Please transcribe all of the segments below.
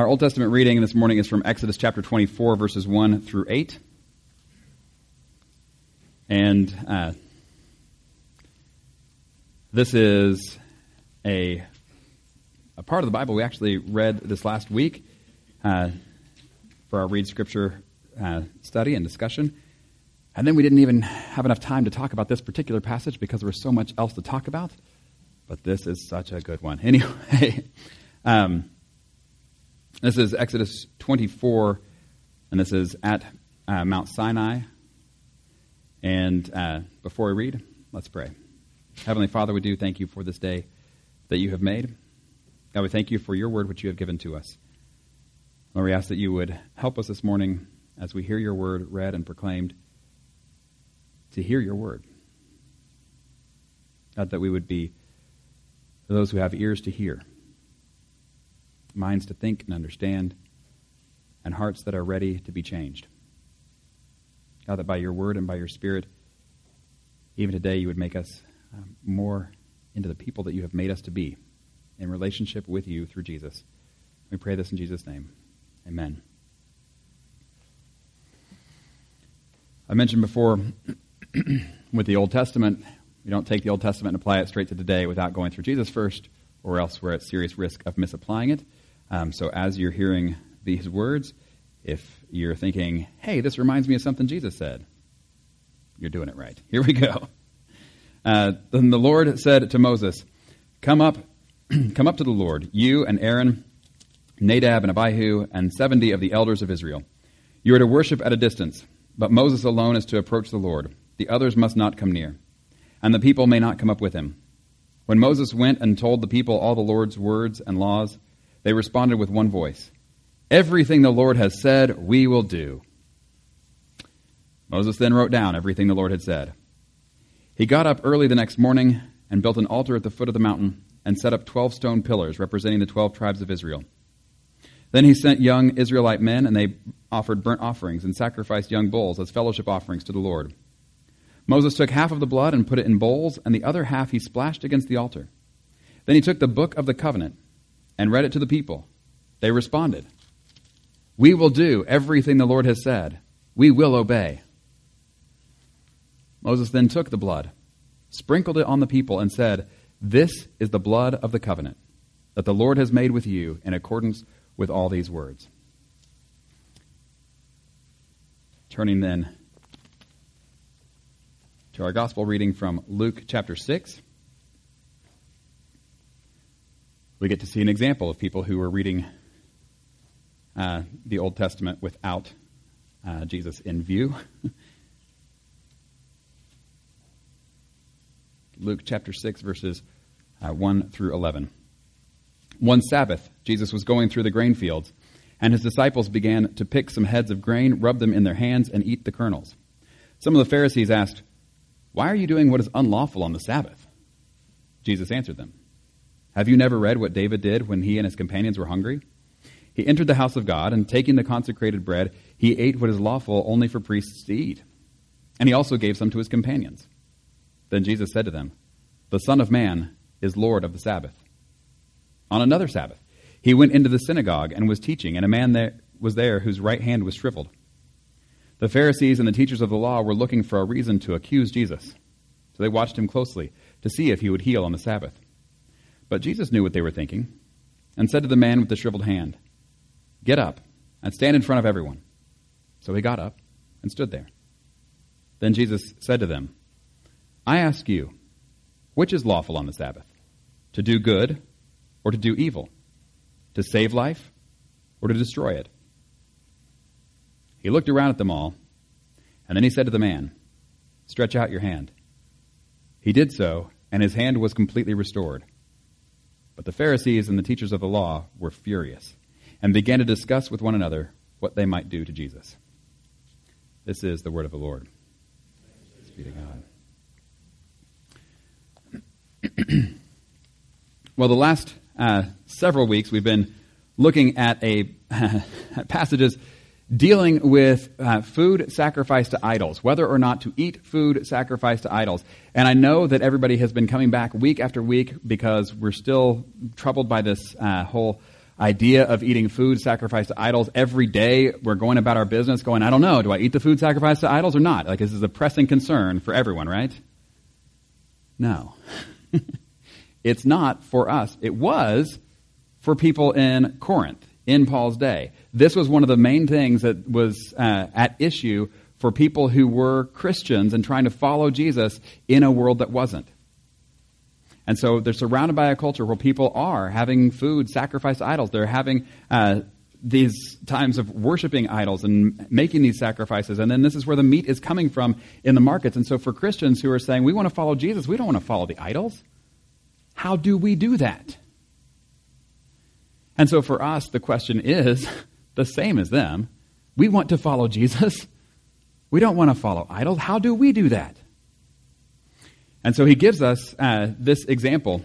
Our Old Testament reading this morning is from Exodus chapter 24, verses 1 through 8. And uh, this is a, a part of the Bible we actually read this last week uh, for our Read Scripture uh, study and discussion. And then we didn't even have enough time to talk about this particular passage because there was so much else to talk about. But this is such a good one. Anyway, um, this is Exodus 24, and this is at uh, Mount Sinai. And uh, before we read, let's pray. Heavenly Father, we do thank you for this day that you have made. God, we thank you for your word which you have given to us. Lord, we ask that you would help us this morning as we hear your word read and proclaimed to hear your word. God, that we would be those who have ears to hear minds to think and understand, and hearts that are ready to be changed. God, that by your word and by your spirit, even today, you would make us um, more into the people that you have made us to be in relationship with you through Jesus. We pray this in Jesus' name. Amen. I mentioned before with the Old Testament, we don't take the Old Testament and apply it straight to today without going through Jesus first, or else we're at serious risk of misapplying it. Um, so as you're hearing these words, if you're thinking, hey, this reminds me of something Jesus said, you're doing it right. Here we go. Uh, then the Lord said to Moses, Come up, come up to the Lord, you and Aaron, Nadab and Abihu, and seventy of the elders of Israel. You are to worship at a distance, but Moses alone is to approach the Lord. The others must not come near, and the people may not come up with him. When Moses went and told the people all the Lord's words and laws, they responded with one voice Everything the Lord has said, we will do. Moses then wrote down everything the Lord had said. He got up early the next morning and built an altar at the foot of the mountain and set up twelve stone pillars representing the twelve tribes of Israel. Then he sent young Israelite men, and they offered burnt offerings and sacrificed young bulls as fellowship offerings to the Lord. Moses took half of the blood and put it in bowls, and the other half he splashed against the altar. Then he took the book of the covenant and read it to the people. They responded, We will do everything the Lord has said. We will obey. Moses then took the blood, sprinkled it on the people, and said, This is the blood of the covenant that the Lord has made with you in accordance with all these words. Turning then to our gospel reading from Luke chapter 6. We get to see an example of people who were reading uh, the Old Testament without uh, Jesus in view. Luke chapter 6, verses uh, 1 through 11. One Sabbath, Jesus was going through the grain fields, and his disciples began to pick some heads of grain, rub them in their hands, and eat the kernels. Some of the Pharisees asked, Why are you doing what is unlawful on the Sabbath? Jesus answered them. Have you never read what David did when he and his companions were hungry? He entered the house of God, and taking the consecrated bread, he ate what is lawful only for priests to eat. And he also gave some to his companions. Then Jesus said to them, The Son of Man is Lord of the Sabbath. On another Sabbath, he went into the synagogue and was teaching, and a man there was there whose right hand was shriveled. The Pharisees and the teachers of the law were looking for a reason to accuse Jesus. So they watched him closely to see if he would heal on the Sabbath. But Jesus knew what they were thinking and said to the man with the shriveled hand, Get up and stand in front of everyone. So he got up and stood there. Then Jesus said to them, I ask you, which is lawful on the Sabbath? To do good or to do evil? To save life or to destroy it? He looked around at them all, and then he said to the man, Stretch out your hand. He did so, and his hand was completely restored. But the Pharisees and the teachers of the law were furious and began to discuss with one another what they might do to Jesus. This is the word of the Lord. Thanks be to God. well, the last uh, several weeks we've been looking at a passages dealing with uh, food sacrificed to idols, whether or not to eat food sacrificed to idols. And I know that everybody has been coming back week after week because we're still troubled by this uh, whole idea of eating food sacrificed to idols every day. We're going about our business going, I don't know, do I eat the food sacrificed to idols or not? Like, this is a pressing concern for everyone, right? No. it's not for us. It was for people in Corinth in Paul's day. This was one of the main things that was uh, at issue for people who were Christians and trying to follow Jesus in a world that wasn't. And so they're surrounded by a culture where people are having food sacrifice idols. They're having uh, these times of worshiping idols and making these sacrifices. And then this is where the meat is coming from in the markets. And so for Christians who are saying, we want to follow Jesus, we don't want to follow the idols. How do we do that? And so for us, the question is the same as them. We want to follow Jesus. We don't want to follow idols. How do we do that? And so he gives us uh, this example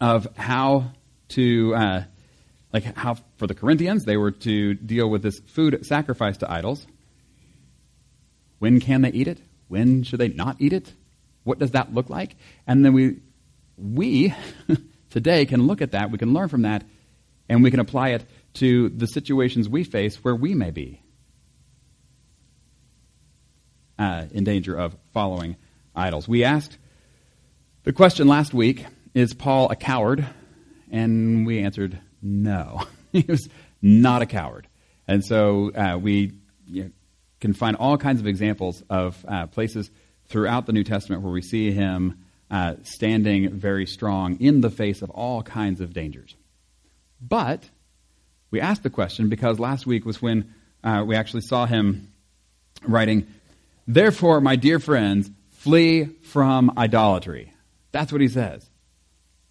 of how to, uh, like how for the Corinthians, they were to deal with this food sacrificed to idols. When can they eat it? When should they not eat it? What does that look like? And then we, we today can look at that, we can learn from that, and we can apply it to the situations we face where we may be uh, in danger of following idols. We asked the question last week is Paul a coward? And we answered no. he was not a coward. And so uh, we you know, can find all kinds of examples of uh, places throughout the New Testament where we see him uh, standing very strong in the face of all kinds of dangers. But we asked the question because last week was when uh, we actually saw him writing, Therefore, my dear friends, flee from idolatry. That's what he says.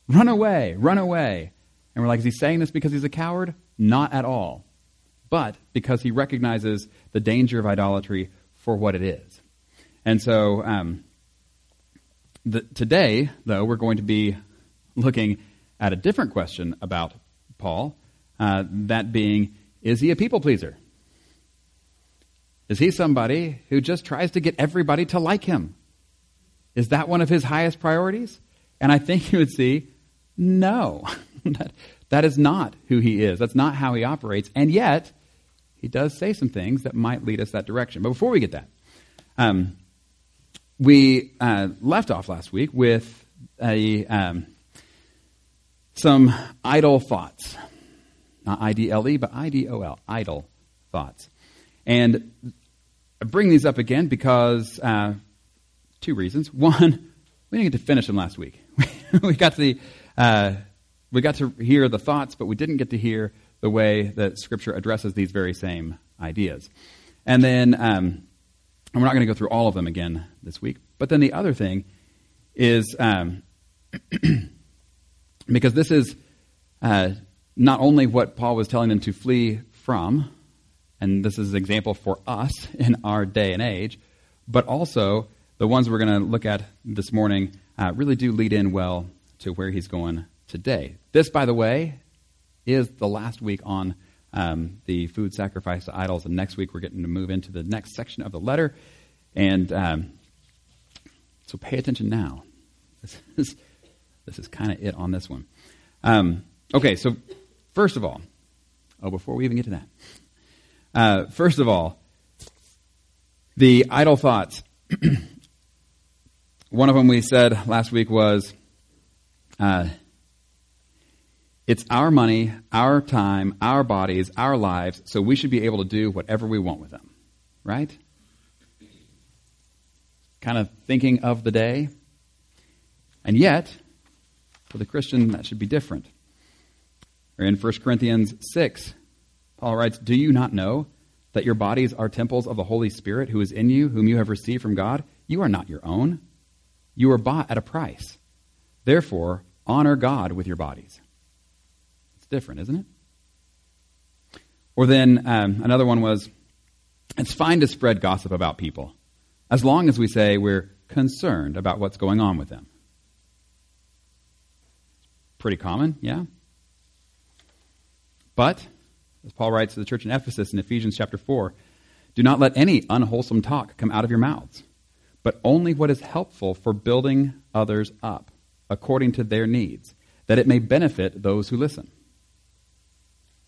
Run away, run away. And we're like, is he saying this because he's a coward? Not at all. But because he recognizes the danger of idolatry for what it is. And so um, the, today, though, we're going to be looking at a different question about Paul, uh, that being, is he a people pleaser? Is he somebody who just tries to get everybody to like him? Is that one of his highest priorities? And I think you would see, no, that, that is not who he is. That's not how he operates. And yet, he does say some things that might lead us that direction. But before we get that, um, we uh, left off last week with a, um, some idol thoughts. Not I D L E, but I D O L, idol thoughts. And I bring these up again because uh, two reasons. One, we didn't get to finish them last week. we got the uh, we got to hear the thoughts, but we didn't get to hear the way that Scripture addresses these very same ideas. And then, um, and we're not going to go through all of them again this week. But then the other thing is um, because this is uh, not only what Paul was telling them to flee from, and this is an example for us in our day and age, but also the ones we're going to look at this morning uh, really do lead in well to where he's going today. This, by the way, is the last week on um, the food sacrifice to idols, and next week we're getting to move into the next section of the letter. And um, so pay attention now. This is, this is kind of it on this one. Um, okay, so first of all, oh, before we even get to that, uh, first of all, the idol thoughts. One of them we said last week was uh, it's our money, our time, our bodies, our lives, so we should be able to do whatever we want with them. Right? Kind of thinking of the day. And yet, for the Christian, that should be different. Or in 1 Corinthians 6, Paul writes, Do you not know that your bodies are temples of the Holy Spirit who is in you, whom you have received from God? You are not your own. You were bought at a price. Therefore, honor God with your bodies. It's different, isn't it? Or then um, another one was it's fine to spread gossip about people as long as we say we're concerned about what's going on with them. Pretty common, yeah? But, as Paul writes to the church in Ephesus in Ephesians chapter 4, do not let any unwholesome talk come out of your mouths but only what is helpful for building others up according to their needs, that it may benefit those who listen.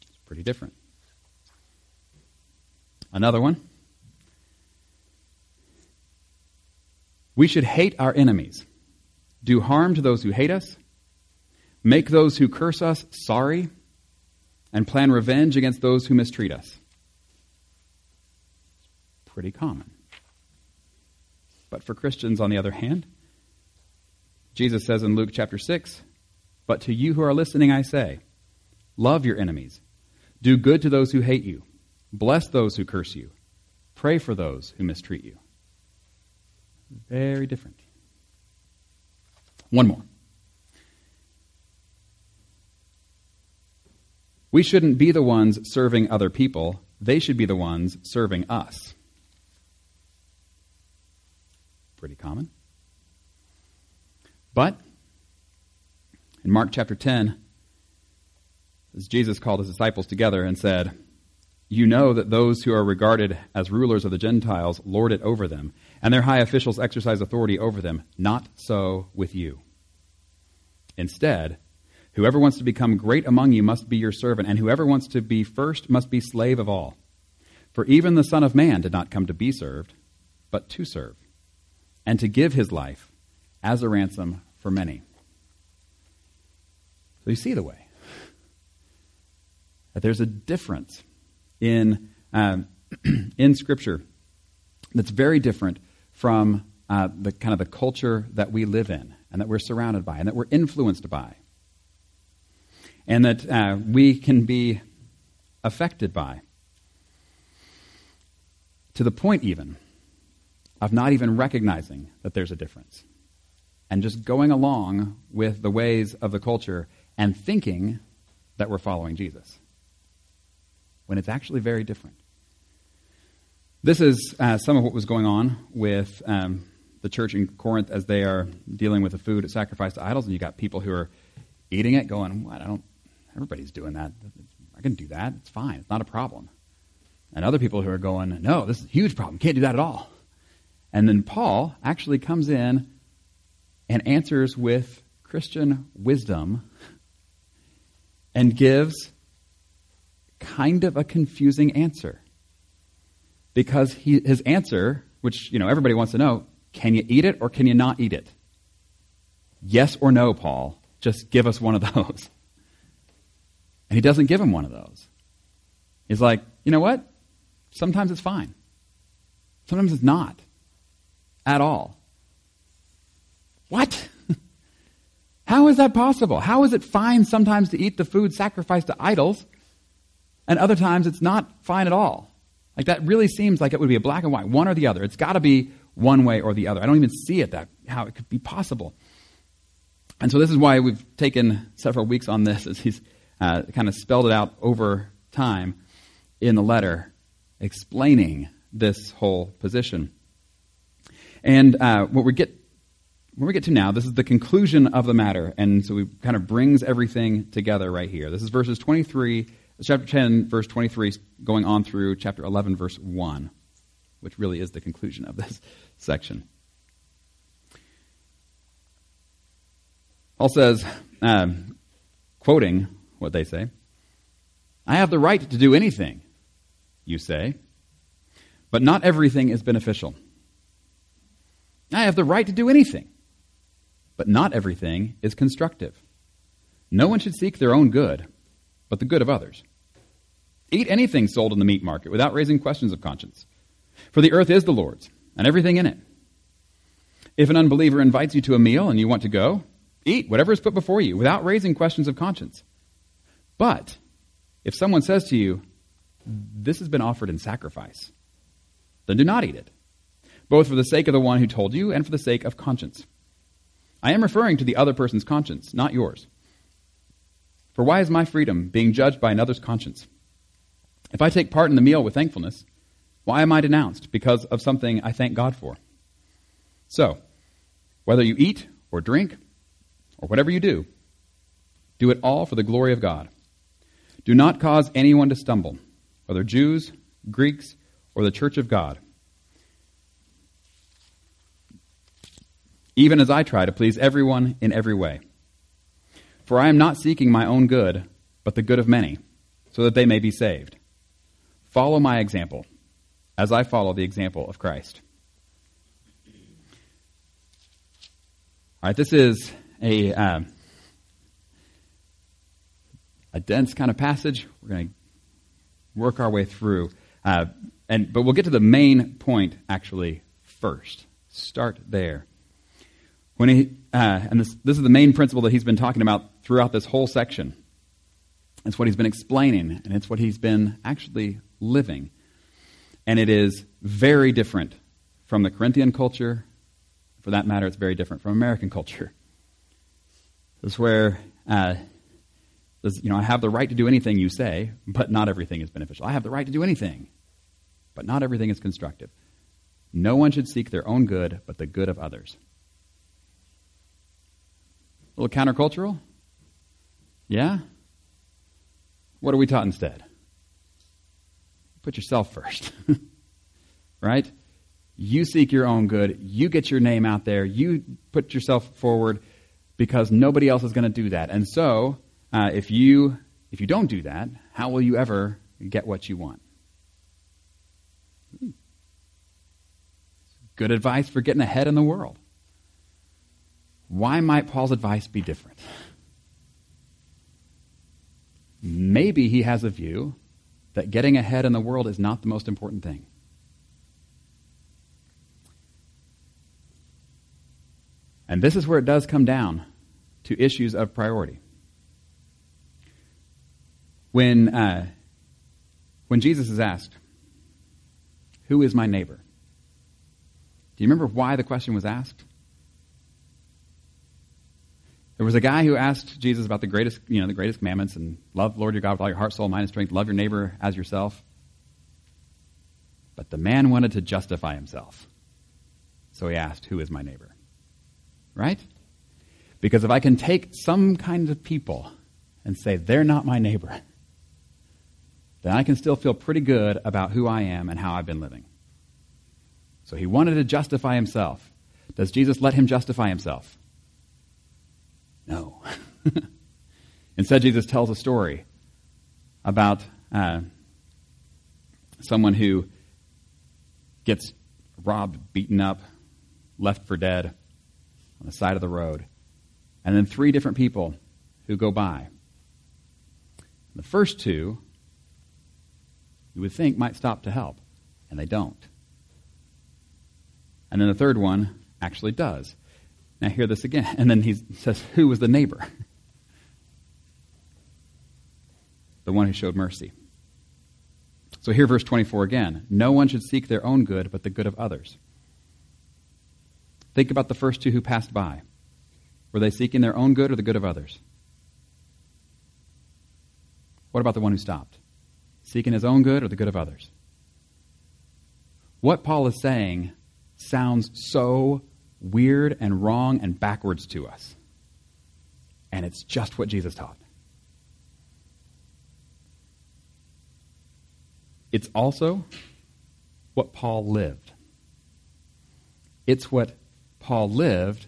It's Pretty different. Another one. We should hate our enemies, do harm to those who hate us, make those who curse us sorry, and plan revenge against those who mistreat us. Pretty common. But for Christians, on the other hand, Jesus says in Luke chapter 6, But to you who are listening, I say, love your enemies, do good to those who hate you, bless those who curse you, pray for those who mistreat you. Very different. One more. We shouldn't be the ones serving other people, they should be the ones serving us. Pretty common. But in Mark chapter 10, as Jesus called his disciples together and said, You know that those who are regarded as rulers of the Gentiles lord it over them, and their high officials exercise authority over them. Not so with you. Instead, whoever wants to become great among you must be your servant, and whoever wants to be first must be slave of all. For even the Son of Man did not come to be served, but to serve, and to give his life as a ransom for many. So you see the way. That there's a difference in, um, in Scripture that's very different from uh, the kind of the culture that we live in and that we're surrounded by and that we're influenced by. And that uh, we can be affected by. To the point, even, of not even recognizing that there's a difference. And just going along with the ways of the culture and thinking that we're following Jesus. When it's actually very different. This is uh, some of what was going on with um, the church in Corinth as they are dealing with the food sacrificed to idols, and you got people who are eating it, going, "What? I don't. Everybody's doing that. I can do that. It's fine. It's not a problem." And other people who are going, "No, this is a huge problem. Can't do that at all." And then Paul actually comes in and answers with Christian wisdom and gives kind of a confusing answer because he, his answer, which you know everybody wants to know, can you eat it or can you not eat it? Yes or no, Paul. Just give us one of those. And he doesn't give him one of those. He's like, you know what? Sometimes it's fine. Sometimes it's not. At all. What? How is that possible? How is it fine sometimes to eat the food sacrificed to idols, and other times it's not fine at all? Like that really seems like it would be a black and white, one or the other. It's got to be one way or the other. I don't even see it that how it could be possible. And so this is why we've taken several weeks on this, as he's uh, kind of spelled it out over time in the letter, explaining this whole position. And uh, what we get where we get to now, this is the conclusion of the matter, and so it kind of brings everything together right here. This is verses 23 chapter 10, verse 23, going on through chapter 11, verse 1, which really is the conclusion of this section. Paul says, um, quoting what they say, I have the right to do anything, you say, but not everything is beneficial. I have the right to do anything, but not everything is constructive. No one should seek their own good but the good of others. Eat anything sold in the meat market without raising questions of conscience. For the earth is the Lord's, and everything in it. If an unbeliever invites you to a meal and you want to go, eat whatever is put before you without raising questions of conscience. But if someone says to you, This has been offered in sacrifice, then do not eat it, both for the sake of the one who told you and for the sake of conscience. I am referring to the other person's conscience, not yours. For why is my freedom being judged by another's conscience? If I take part in the meal with thankfulness, why am I denounced because of something I thank God for? So, whether you eat or drink or whatever you do, do it all for the glory of God. Do not cause anyone to stumble, whether Jews, Greeks, or the church of God. Even as I try to please everyone in every way. For I am not seeking my own good, but the good of many so that they may be saved. Follow my example as I follow the example of Christ. All right, this is a um, a dense kind of passage. We're going to work our way through, uh, and but we'll get to the main point actually first. Start there. When he uh, and this this is the main principle that he's been talking about throughout this whole section. It's what he's been explaining, and it's what he's been actually living. And it is very different from the Corinthian culture. For that matter, it's very different from American culture. This is where, uh, you know, I have the right to do anything you say, but not everything is beneficial. I have the right to do anything, but not everything is constructive. No one should seek their own good, but the good of others. A little countercultural? Yeah? What are we taught instead? Put yourself first. right? You seek your own good. You get your name out there. You put yourself forward because nobody else is going to do that. And so, uh, if you if you don't do that, how will you ever get what you want? Good advice for getting ahead in the world. Why might Paul's advice be different? Maybe he has a view that getting ahead in the world is not the most important thing. And this is where it does come down to issues of priority. When, uh, when Jesus is asked, Who is my neighbor? Do you remember why the question was asked? There was a guy who asked Jesus about the greatest, you know, the greatest commandments and love Lord your God with all your heart, soul, mind, and strength, love your neighbor as yourself. But the man wanted to justify himself. So he asked, Who is my neighbor? Right? Because if I can take some kind of people and say they're not my neighbor, then I can still feel pretty good about who I am and how I've been living. So he wanted to justify himself. Does Jesus let him justify himself? No. Instead, Jesus tells a story about uh, someone who gets robbed, beaten up, left for dead on the side of the road, and then three different people who go by. The first two, you would think, might stop to help, and they don't. And then the third one actually does. Now, hear this again. And then he says, Who was the neighbor? the one who showed mercy. So, here, verse 24 again. No one should seek their own good, but the good of others. Think about the first two who passed by. Were they seeking their own good or the good of others? What about the one who stopped? Seeking his own good or the good of others? What Paul is saying sounds so weird and wrong and backwards to us. And it's just what Jesus taught. It's also what Paul lived. It's what Paul lived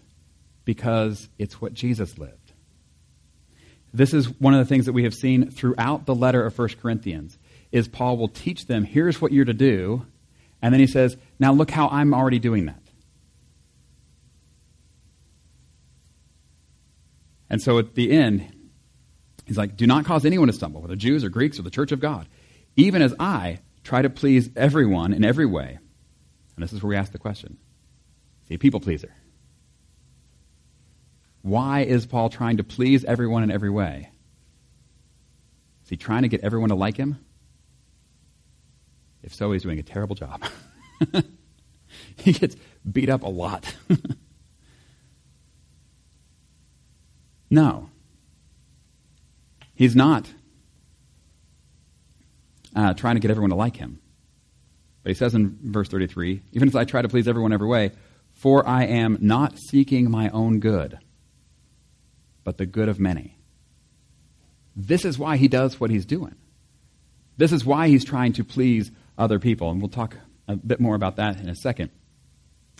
because it's what Jesus lived. This is one of the things that we have seen throughout the letter of 1 Corinthians is Paul will teach them here's what you're to do and then he says now look how I'm already doing that. And so at the end, he's like, Do not cause anyone to stumble, whether Jews or Greeks or the church of God, even as I try to please everyone in every way. And this is where we ask the question See, people pleaser. Why is Paul trying to please everyone in every way? Is he trying to get everyone to like him? If so, he's doing a terrible job. he gets beat up a lot. No. He's not uh, trying to get everyone to like him. But he says in verse 33 even if I try to please everyone every way, for I am not seeking my own good, but the good of many. This is why he does what he's doing. This is why he's trying to please other people. And we'll talk a bit more about that in a second.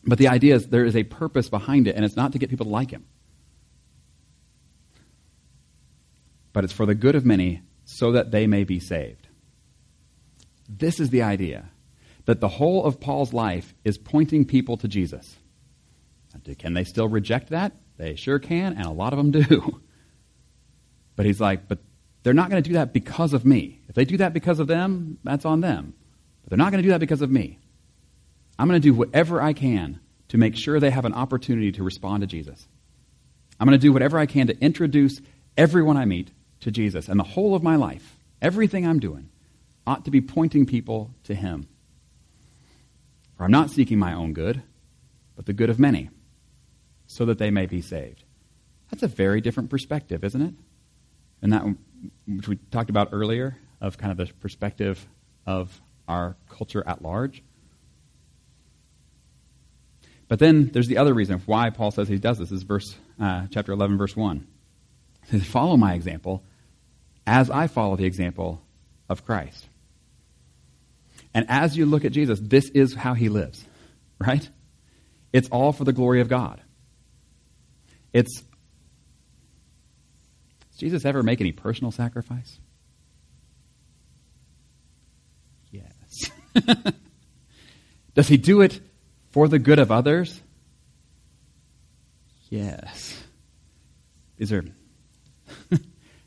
But the idea is there is a purpose behind it, and it's not to get people to like him. but it's for the good of many, so that they may be saved. This is the idea that the whole of Paul's life is pointing people to Jesus. Can they still reject that? They sure can, and a lot of them do. But he's like, but they're not going to do that because of me. If they do that because of them, that's on them. But they're not going to do that because of me. I'm going to do whatever I can to make sure they have an opportunity to respond to Jesus. I'm going to do whatever I can to introduce everyone I meet to Jesus. And the whole of my life, everything I'm doing, ought to be pointing people to Him. For I'm not seeking my own good, but the good of many, so that they may be saved. That's a very different perspective, isn't it? And that which we talked about earlier, of kind of the perspective of our culture at large. But then there's the other reason why Paul says he does this is verse uh, chapter 11, verse 1. He says, Follow my example as I follow the example of Christ. And as you look at Jesus, this is how he lives, right? It's all for the glory of God. It's. Does Jesus ever make any personal sacrifice? Yes. Does he do it for the good of others? Yes. Is there.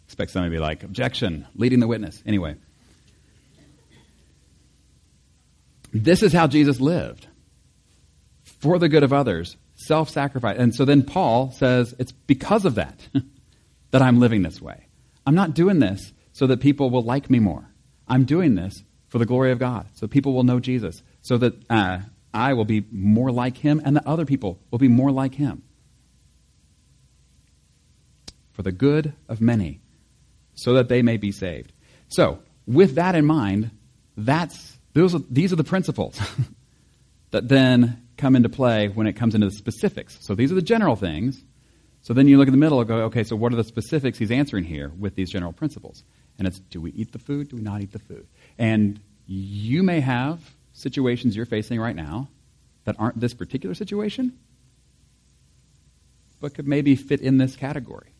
expect somebody to be like, objection, leading the witness. Anyway. This is how Jesus lived for the good of others, self sacrifice. And so then Paul says, it's because of that that I'm living this way. I'm not doing this so that people will like me more. I'm doing this for the glory of God, so people will know Jesus, so that uh, I will be more like him and the other people will be more like him. For the good of many, so that they may be saved. So, with that in mind, that's those are, these are the principles that then come into play when it comes into the specifics. So these are the general things. So then you look in the middle and go, okay, so what are the specifics he's answering here with these general principles? And it's do we eat the food? Do we not eat the food? And you may have situations you're facing right now that aren't this particular situation, but could maybe fit in this category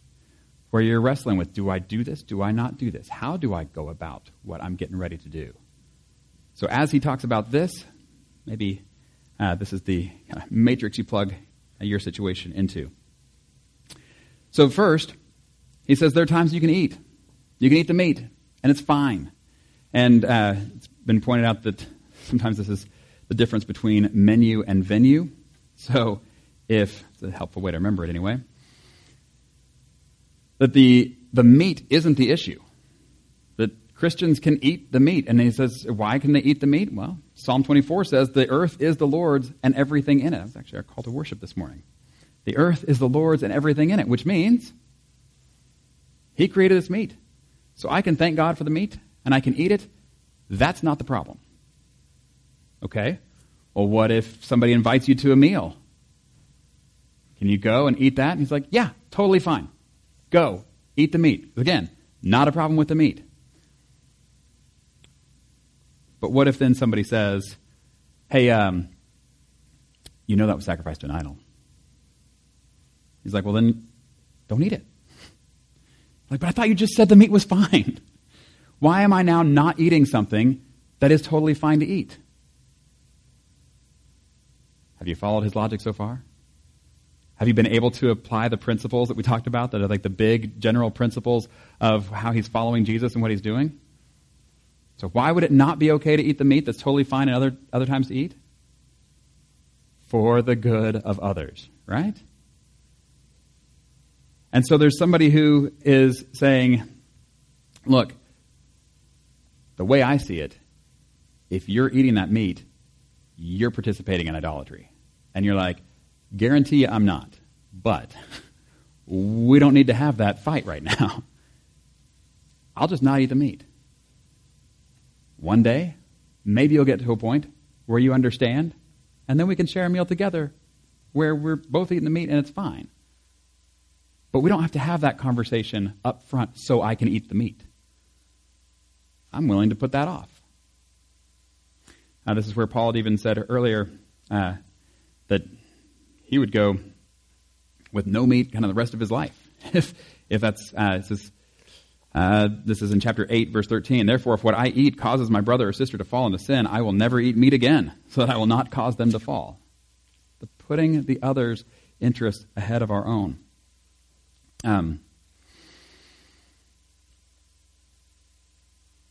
where you're wrestling with do I do this? Do I not do this? How do I go about what I'm getting ready to do? So as he talks about this, maybe uh, this is the kind of matrix you plug your situation into. So first, he says there are times you can eat. You can eat the meat, and it's fine. And uh, it's been pointed out that sometimes this is the difference between menu and venue. So if, it's a helpful way to remember it anyway, that the, the meat isn't the issue. That Christians can eat the meat. And he says, why can they eat the meat? Well, Psalm 24 says, the earth is the Lord's and everything in it. That's actually our call to worship this morning. The earth is the Lord's and everything in it, which means he created this meat. So I can thank God for the meat and I can eat it. That's not the problem. Okay? Well, what if somebody invites you to a meal? Can you go and eat that? And he's like, yeah, totally fine. Go, eat the meat. Again, not a problem with the meat. But what if then somebody says, hey, um, you know that was sacrificed to an idol? He's like, well, then don't eat it. Like, but I thought you just said the meat was fine. Why am I now not eating something that is totally fine to eat? Have you followed his logic so far? Have you been able to apply the principles that we talked about that are like the big general principles of how he's following Jesus and what he's doing? So why would it not be okay to eat the meat that's totally fine and other, other times to eat? For the good of others, right? And so there's somebody who is saying, look, the way I see it, if you're eating that meat, you're participating in idolatry. And you're like, guarantee you I'm not. But we don't need to have that fight right now. I'll just not eat the meat. One day, maybe you'll get to a point where you understand, and then we can share a meal together where we're both eating the meat and it's fine. But we don't have to have that conversation up front so I can eat the meat. I'm willing to put that off. Now, this is where Paul had even said earlier uh, that he would go with no meat kind of the rest of his life. if, if that's, uh, says, Uh, this is in chapter 8, verse 13. Therefore, if what I eat causes my brother or sister to fall into sin, I will never eat meat again, so that I will not cause them to fall. The putting the other's interest ahead of our own. Um,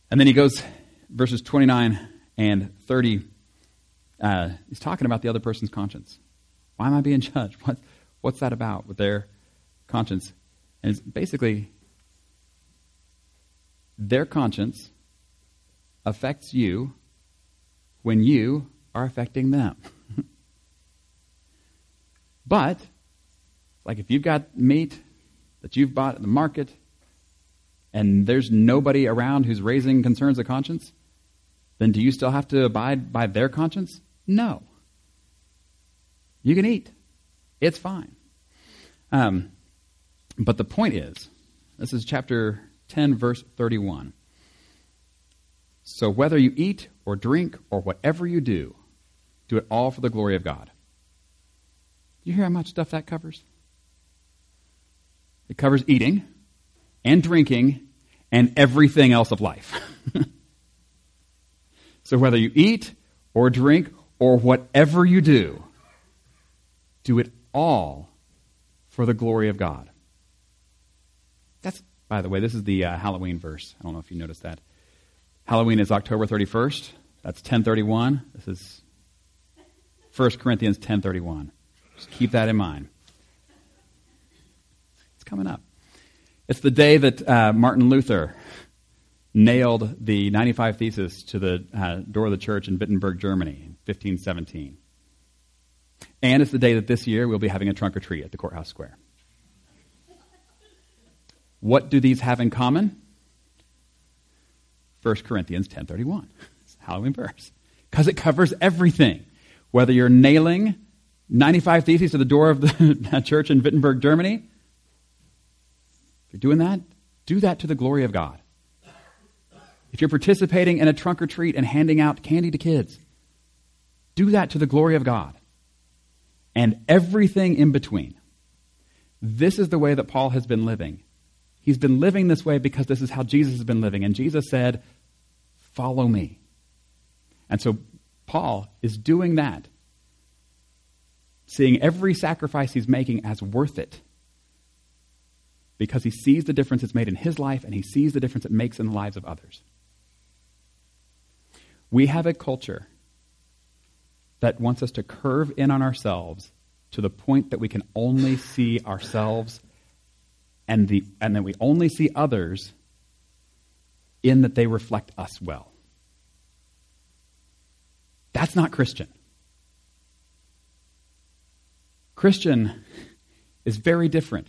and then he goes, verses 29 and 30. Uh, he's talking about the other person's conscience. Why am I being judged? What, what's that about with their conscience? And it's basically their conscience affects you when you are affecting them. but, like if you've got meat that you've bought at the market and there's nobody around who's raising concerns of conscience, then do you still have to abide by their conscience? No. You can eat. It's fine. Um, but the point is, this is chapter 10, verse 31. So whether you eat or drink or whatever you do, do it all for the glory of God. You hear how much stuff that covers? It covers eating and drinking and everything else of life. so whether you eat or drink or whatever you do, do it all for the glory of God. That's by the way, this is the uh, Halloween verse. I don't know if you noticed that. Halloween is October 31st. That's 1031. This is 1 Corinthians 1031. Just keep that in mind. It's coming up. It's the day that uh, Martin Luther nailed the 95 Theses to the uh, door of the church in Wittenberg, Germany in 1517. And it's the day that this year we'll be having a trunk or treat at the courthouse square. What do these have in common? 1 Corinthians 10:31. It's a Halloween verse. Cuz it covers everything. Whether you're nailing 95 theses to the door of the church in Wittenberg, Germany, you're doing that, do that to the glory of God. If you're participating in a trunk or treat and handing out candy to kids, do that to the glory of God. And everything in between. This is the way that Paul has been living He's been living this way because this is how Jesus has been living. And Jesus said, Follow me. And so Paul is doing that, seeing every sacrifice he's making as worth it because he sees the difference it's made in his life and he sees the difference it makes in the lives of others. We have a culture that wants us to curve in on ourselves to the point that we can only see ourselves and, the, and then we only see others in that they reflect us well. That's not Christian. Christian is very different.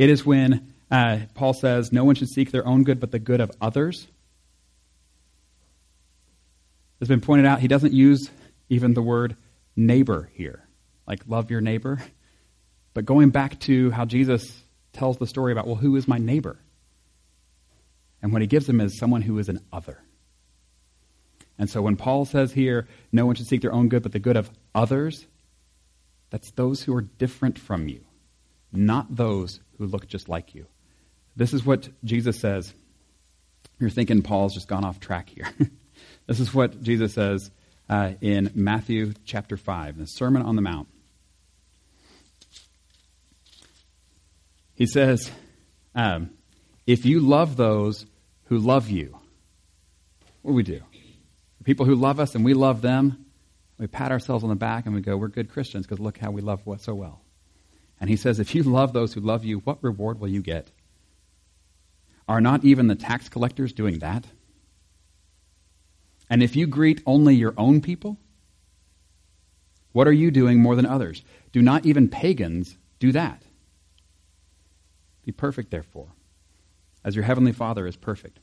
It is when uh, Paul says, No one should seek their own good, but the good of others. It's been pointed out, he doesn't use even the word neighbor here, like love your neighbor. But going back to how Jesus tells the story about, well, who is my neighbor? And what he gives him is someone who is an other. And so when Paul says here, no one should seek their own good, but the good of others, that's those who are different from you, not those who look just like you. This is what Jesus says. You're thinking Paul's just gone off track here. this is what Jesus says uh, in Matthew chapter 5, the Sermon on the Mount. He says, um, if you love those who love you, what do we do? The people who love us and we love them, we pat ourselves on the back and we go, we're good Christians because look how we love so well. And he says, if you love those who love you, what reward will you get? Are not even the tax collectors doing that? And if you greet only your own people, what are you doing more than others? Do not even pagans do that? Be perfect, therefore, as your heavenly Father is perfect.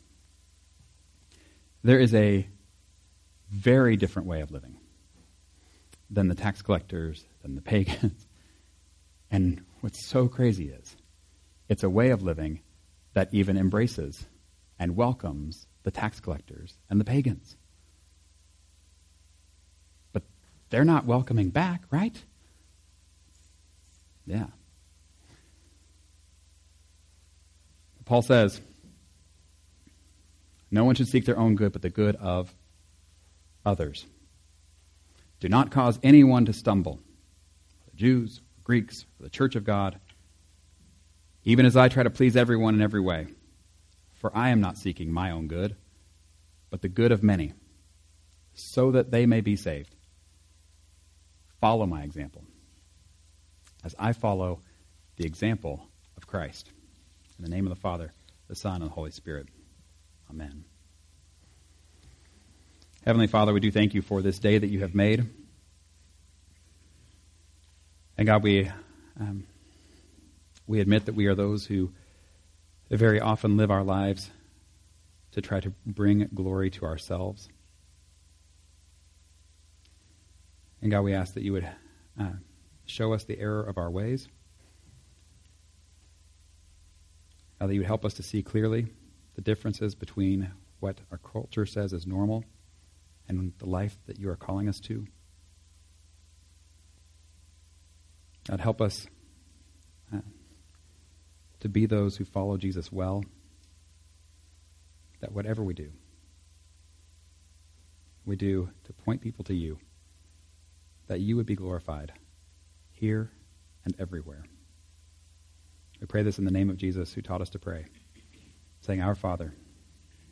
There is a very different way of living than the tax collectors, than the pagans. And what's so crazy is it's a way of living that even embraces and welcomes the tax collectors and the pagans. But they're not welcoming back, right? Yeah. Paul says, No one should seek their own good, but the good of others. Do not cause anyone to stumble, the Jews, Greeks, for the church of God, even as I try to please everyone in every way. For I am not seeking my own good, but the good of many, so that they may be saved. Follow my example, as I follow the example of Christ. In the name of the Father, the Son, and the Holy Spirit. Amen. Heavenly Father, we do thank you for this day that you have made. And God, we, um, we admit that we are those who very often live our lives to try to bring glory to ourselves. And God, we ask that you would uh, show us the error of our ways. That you would help us to see clearly the differences between what our culture says is normal and the life that you are calling us to. God, help us uh, to be those who follow Jesus well, that whatever we do, we do to point people to you, that you would be glorified here and everywhere. We pray this in the name of Jesus, who taught us to pray, saying, Our Father,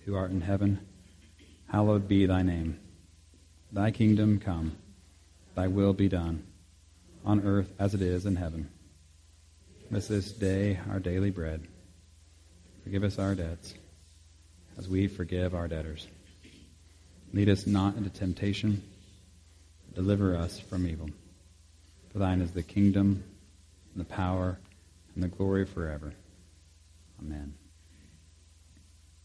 who art in heaven, hallowed be thy name. Thy kingdom come, thy will be done, on earth as it is in heaven. Give us this day our daily bread. Forgive us our debts, as we forgive our debtors. Lead us not into temptation, deliver us from evil. For thine is the kingdom, and the power, and the glory forever. Amen.